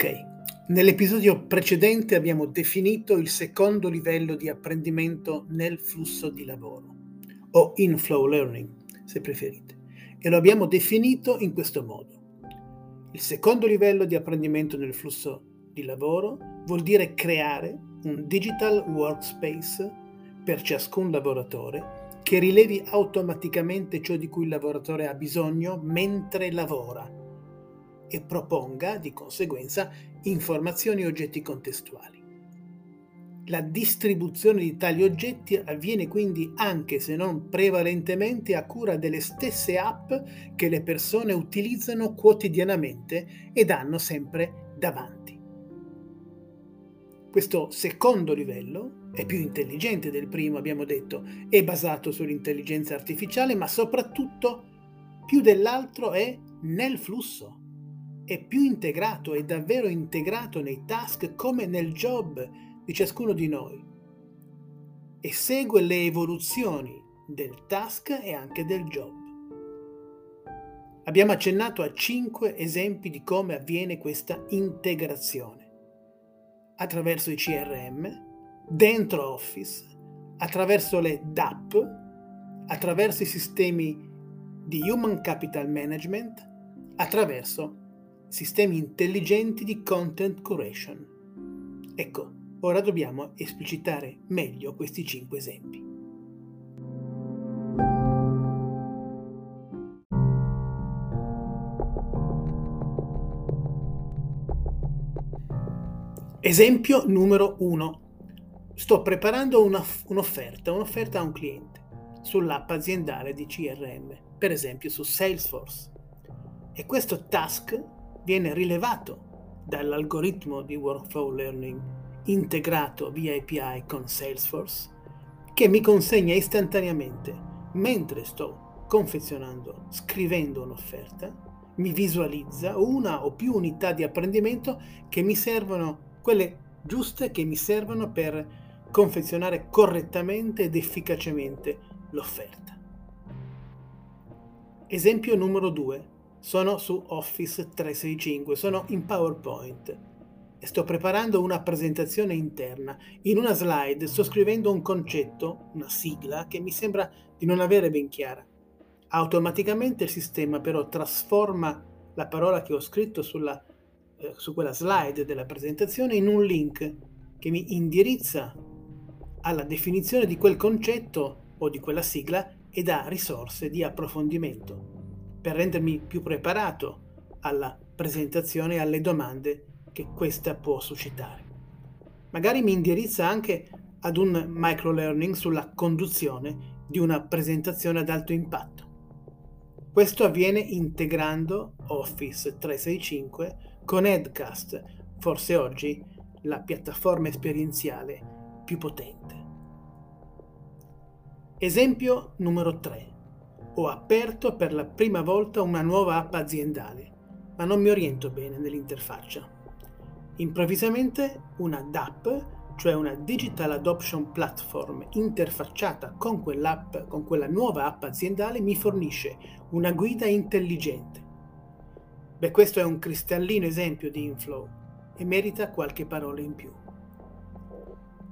Ok, nell'episodio precedente abbiamo definito il secondo livello di apprendimento nel flusso di lavoro, o in-flow learning, se preferite, e lo abbiamo definito in questo modo. Il secondo livello di apprendimento nel flusso di lavoro vuol dire creare un digital workspace per ciascun lavoratore che rilevi automaticamente ciò di cui il lavoratore ha bisogno mentre lavora e proponga di conseguenza informazioni e oggetti contestuali. La distribuzione di tali oggetti avviene quindi anche se non prevalentemente a cura delle stesse app che le persone utilizzano quotidianamente ed hanno sempre davanti. Questo secondo livello è più intelligente del primo, abbiamo detto, è basato sull'intelligenza artificiale, ma soprattutto più dell'altro è nel flusso. È più integrato, è davvero integrato nei task come nel job di ciascuno di noi e segue le evoluzioni del task e anche del job. Abbiamo accennato a cinque esempi di come avviene questa integrazione. Attraverso i CRM, dentro Office, attraverso le DAP, attraverso i sistemi di Human Capital Management, attraverso sistemi intelligenti di content curation. Ecco, Ora dobbiamo esplicitare meglio questi cinque esempi. Esempio numero 1. Sto preparando una, un'offerta, un'offerta a un cliente sull'app aziendale di CRM, per esempio su Salesforce. E questo task viene rilevato dall'algoritmo di workflow learning integrato via API con Salesforce che mi consegna istantaneamente, mentre sto confezionando, scrivendo un'offerta, mi visualizza una o più unità di apprendimento che mi servono, quelle giuste che mi servono per confezionare correttamente ed efficacemente l'offerta. Esempio numero 2. Sono su Office 365, sono in PowerPoint sto preparando una presentazione interna. In una slide sto scrivendo un concetto, una sigla, che mi sembra di non avere ben chiara. Automaticamente il sistema però trasforma la parola che ho scritto sulla, eh, su quella slide della presentazione in un link che mi indirizza alla definizione di quel concetto o di quella sigla e dà risorse di approfondimento per rendermi più preparato alla presentazione e alle domande che questa può suscitare. Magari mi indirizza anche ad un microlearning sulla conduzione di una presentazione ad alto impatto. Questo avviene integrando Office 365 con Edcast, forse oggi la piattaforma esperienziale più potente. Esempio numero 3. Ho aperto per la prima volta una nuova app aziendale, ma non mi oriento bene nell'interfaccia. Improvvisamente una DAP, cioè una Digital Adoption Platform interfacciata con quell'app, con quella nuova app aziendale, mi fornisce una guida intelligente. Beh, questo è un cristallino esempio di inflow e merita qualche parola in più.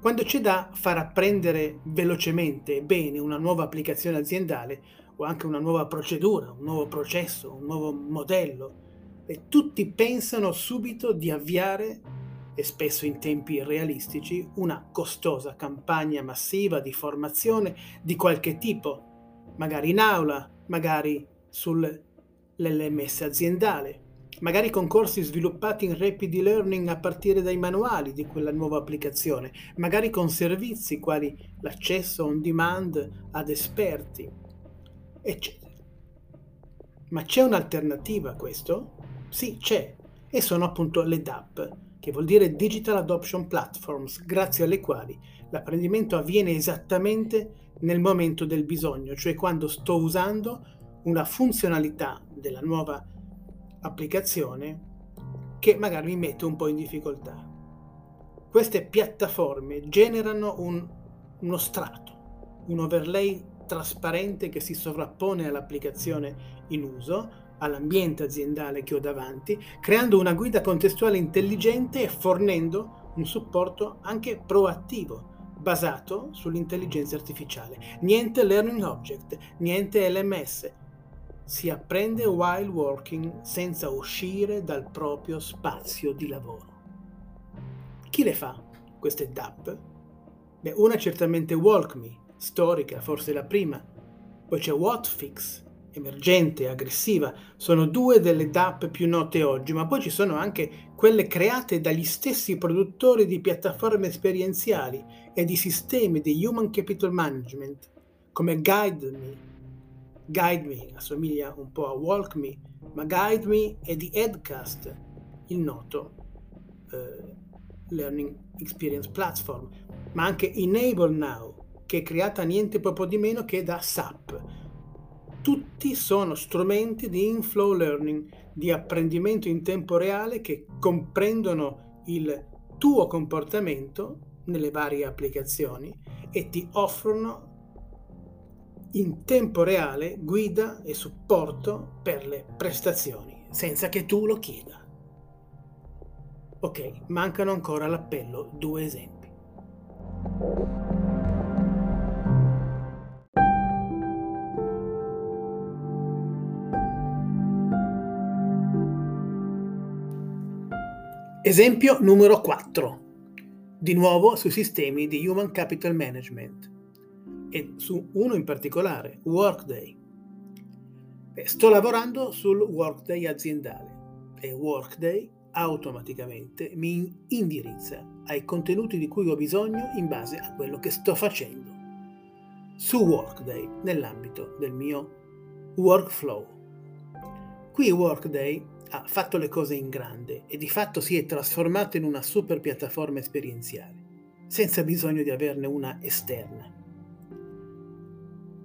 Quando c'è da far apprendere velocemente e bene una nuova applicazione aziendale o anche una nuova procedura, un nuovo processo, un nuovo modello, e tutti pensano subito di avviare, e spesso in tempi irrealistici, una costosa campagna massiva di formazione di qualche tipo, magari in aula, magari sull'LMS aziendale, magari con corsi sviluppati in rapid learning a partire dai manuali di quella nuova applicazione, magari con servizi quali l'accesso on demand ad esperti, eccetera. Ma c'è un'alternativa a questo? Sì, c'è, e sono appunto le DAP, che vuol dire Digital Adoption Platforms, grazie alle quali l'apprendimento avviene esattamente nel momento del bisogno, cioè quando sto usando una funzionalità della nuova applicazione che magari mi mette un po' in difficoltà. Queste piattaforme generano un, uno strato, un overlay trasparente che si sovrappone all'applicazione in uso all'ambiente aziendale che ho davanti, creando una guida contestuale intelligente e fornendo un supporto anche proattivo, basato sull'intelligenza artificiale. Niente learning object, niente LMS. Si apprende while working senza uscire dal proprio spazio di lavoro. Chi le fa queste DAP? Beh, una è certamente WalkMe, storica, forse la prima. Poi c'è Whatfix, emergente aggressiva, sono due delle DAP più note oggi, ma poi ci sono anche quelle create dagli stessi produttori di piattaforme esperienziali e di sistemi di Human Capital Management, come GuideMe. GuideMe assomiglia un po' a WalkMe, ma GuideMe è di Edcast, il noto eh, Learning Experience Platform, ma anche Enable Now, che è creata niente proprio di meno che da SAP, tutti sono strumenti di inflow learning, di apprendimento in tempo reale che comprendono il tuo comportamento nelle varie applicazioni e ti offrono in tempo reale guida e supporto per le prestazioni, senza che tu lo chieda. Ok, mancano ancora all'appello due esempi. Esempio numero 4. Di nuovo sui sistemi di Human Capital Management e su uno in particolare, Workday. Sto lavorando sul Workday aziendale e Workday automaticamente mi indirizza ai contenuti di cui ho bisogno in base a quello che sto facendo su Workday nell'ambito del mio workflow. Qui Workday ha fatto le cose in grande e di fatto si è trasformato in una super piattaforma esperienziale, senza bisogno di averne una esterna.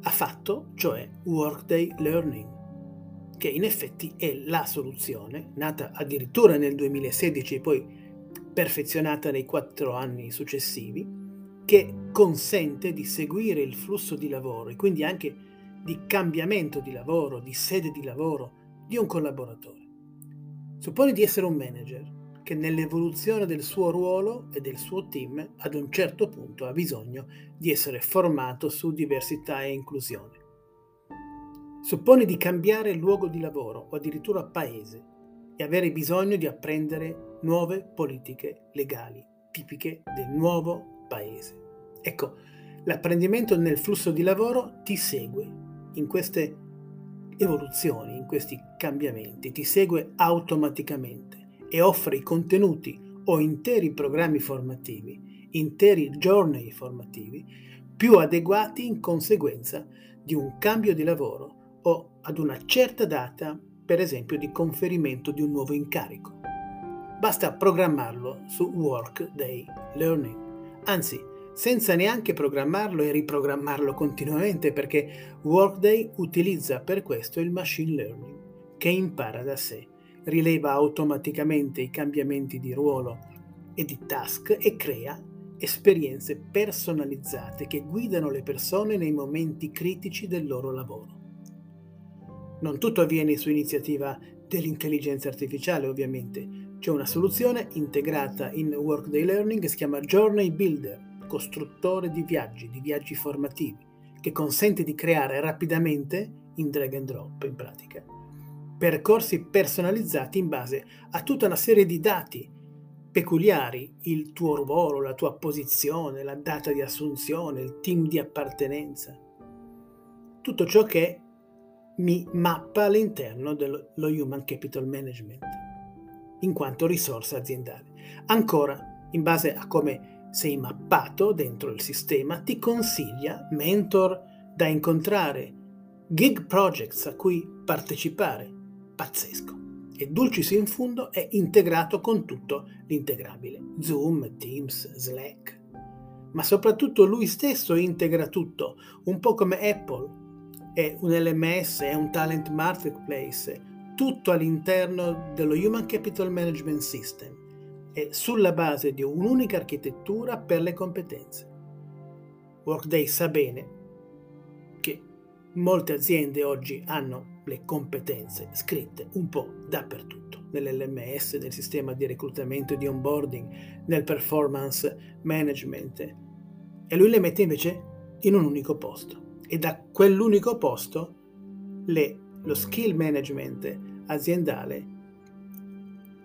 Ha fatto, cioè, Workday Learning, che in effetti è la soluzione, nata addirittura nel 2016 e poi perfezionata nei quattro anni successivi, che consente di seguire il flusso di lavoro e quindi anche di cambiamento di lavoro, di sede di lavoro di un collaboratore. Supponi di essere un manager che nell'evoluzione del suo ruolo e del suo team ad un certo punto ha bisogno di essere formato su diversità e inclusione. Supponi di cambiare luogo di lavoro o addirittura paese e avere bisogno di apprendere nuove politiche legali tipiche del nuovo paese. Ecco, l'apprendimento nel flusso di lavoro ti segue in queste evoluzioni, in questi cambiamenti, ti segue automaticamente e offre i contenuti o interi programmi formativi, interi journey formativi, più adeguati in conseguenza di un cambio di lavoro o ad una certa data, per esempio, di conferimento di un nuovo incarico. Basta programmarlo su Workday Learning. Anzi, senza neanche programmarlo e riprogrammarlo continuamente perché Workday utilizza per questo il machine learning che impara da sé, rileva automaticamente i cambiamenti di ruolo e di task e crea esperienze personalizzate che guidano le persone nei momenti critici del loro lavoro. Non tutto avviene su iniziativa dell'intelligenza artificiale, ovviamente. C'è una soluzione integrata in Workday Learning che si chiama Journey Builder costruttore di viaggi, di viaggi formativi, che consente di creare rapidamente, in drag and drop in pratica, percorsi personalizzati in base a tutta una serie di dati peculiari, il tuo ruolo, la tua posizione, la data di assunzione, il team di appartenenza, tutto ciò che mi mappa all'interno dello Human Capital Management, in quanto risorsa aziendale. Ancora, in base a come sei mappato dentro il sistema, ti consiglia mentor da incontrare, gig projects a cui partecipare. Pazzesco. E Dulcis in fondo è integrato con tutto l'integrabile. Zoom, Teams, Slack. Ma soprattutto lui stesso integra tutto, un po' come Apple. È un LMS, è un talent marketplace, tutto all'interno dello Human Capital Management System e sulla base di un'unica architettura per le competenze. Workday sa bene che molte aziende oggi hanno le competenze scritte un po' dappertutto, nell'LMS, nel sistema di reclutamento e di onboarding, nel performance management. E lui le mette invece in un unico posto. E da quell'unico posto le, lo skill management aziendale,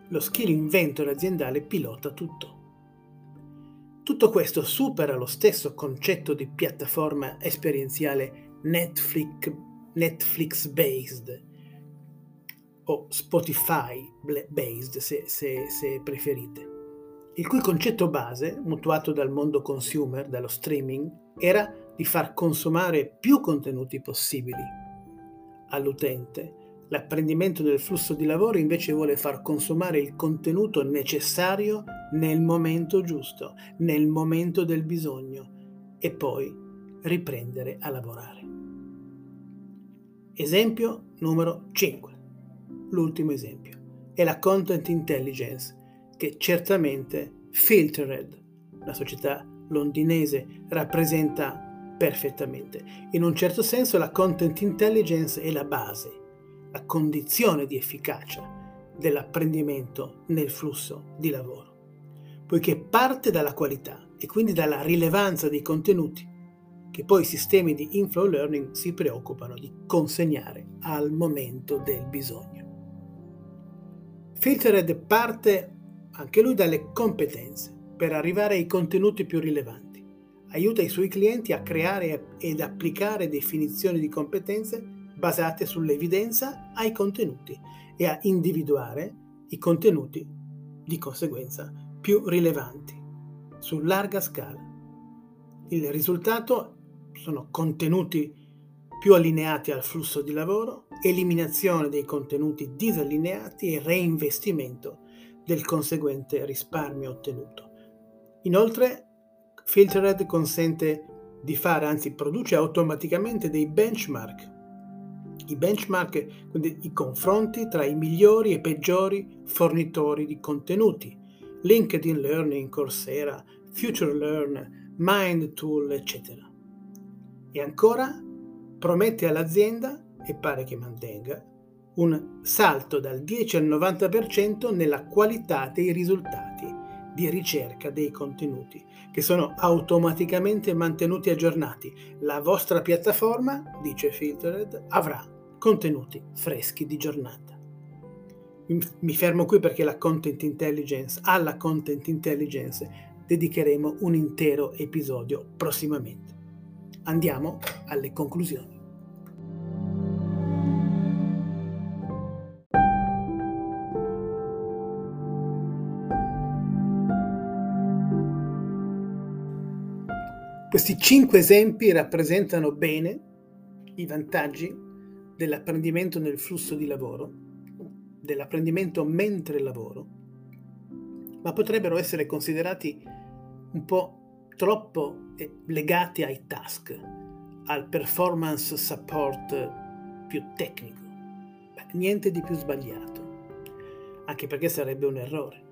lo skill inventor aziendale pilota tutto. Tutto questo supera lo stesso concetto di piattaforma esperienziale Netflix, Netflix based o Spotify based se, se, se preferite, il cui concetto base, mutuato dal mondo consumer, dallo streaming, era di far consumare più contenuti possibili all'utente. L'apprendimento del flusso di lavoro invece vuole far consumare il contenuto necessario nel momento giusto, nel momento del bisogno e poi riprendere a lavorare. Esempio numero 5. L'ultimo esempio è la content intelligence che certamente Filtered, la società londinese, rappresenta perfettamente. In un certo senso la content intelligence è la base, la condizione di efficacia dell'apprendimento nel flusso di lavoro, poiché parte dalla qualità e quindi dalla rilevanza dei contenuti che poi i sistemi di inflow learning si preoccupano di consegnare al momento del bisogno. Filtered parte anche lui dalle competenze per arrivare ai contenuti più rilevanti aiuta i suoi clienti a creare ed applicare definizioni di competenze basate sull'evidenza ai contenuti e a individuare i contenuti di conseguenza più rilevanti su larga scala. Il risultato sono contenuti più allineati al flusso di lavoro, eliminazione dei contenuti disallineati e reinvestimento del conseguente risparmio ottenuto. Inoltre Filtered consente di fare, anzi produce automaticamente dei benchmark. I benchmark, quindi i confronti tra i migliori e peggiori fornitori di contenuti. LinkedIn Learning, Coursera, Future Learn, Mind Tool, eccetera. E ancora promette all'azienda, e pare che mantenga, un salto dal 10 al 90% nella qualità dei risultati di ricerca dei contenuti che sono automaticamente mantenuti aggiornati. La vostra piattaforma, dice Filtered, avrà contenuti freschi di giornata. Mi fermo qui perché la content intelligence, alla content intelligence dedicheremo un intero episodio prossimamente. Andiamo alle conclusioni. Questi cinque esempi rappresentano bene i vantaggi dell'apprendimento nel flusso di lavoro, dell'apprendimento mentre lavoro, ma potrebbero essere considerati un po' troppo legati ai task, al performance support più tecnico. Beh, niente di più sbagliato, anche perché sarebbe un errore.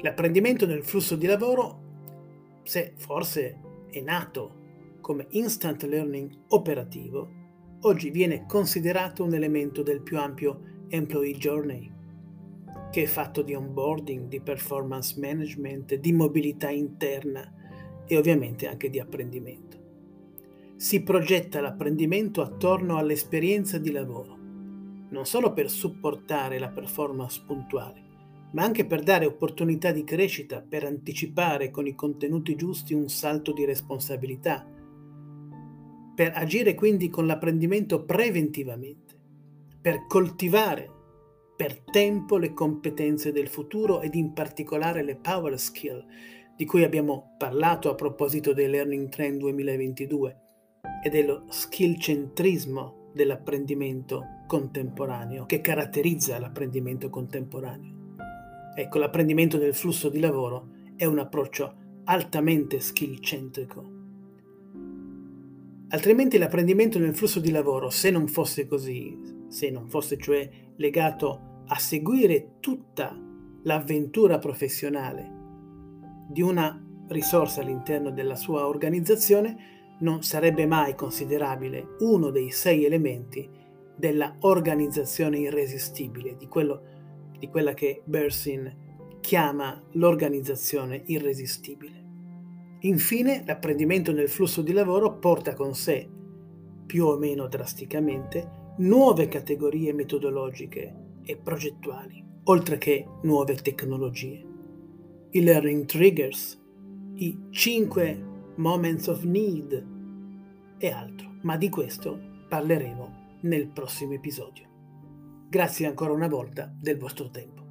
L'apprendimento nel flusso di lavoro se forse è nato come instant learning operativo, oggi viene considerato un elemento del più ampio employee journey, che è fatto di onboarding, di performance management, di mobilità interna e ovviamente anche di apprendimento. Si progetta l'apprendimento attorno all'esperienza di lavoro, non solo per supportare la performance puntuale, ma anche per dare opportunità di crescita, per anticipare con i contenuti giusti un salto di responsabilità, per agire quindi con l'apprendimento preventivamente, per coltivare per tempo le competenze del futuro ed in particolare le power skill di cui abbiamo parlato a proposito dei Learning Trend 2022 e dello skill centrismo dell'apprendimento contemporaneo che caratterizza l'apprendimento contemporaneo. Ecco, l'apprendimento del flusso di lavoro è un approccio altamente skill centrico. Altrimenti l'apprendimento nel flusso di lavoro, se non fosse così, se non fosse cioè legato a seguire tutta l'avventura professionale di una risorsa all'interno della sua organizzazione, non sarebbe mai considerabile uno dei sei elementi della organizzazione irresistibile, di, quello, di quella che Bersin chiama l'organizzazione irresistibile. Infine, l'apprendimento nel flusso di lavoro porta con sé, più o meno drasticamente, nuove categorie metodologiche e progettuali, oltre che nuove tecnologie. I learning triggers, i 5 moments of need e altro, ma di questo parleremo nel prossimo episodio. Grazie ancora una volta del vostro tempo.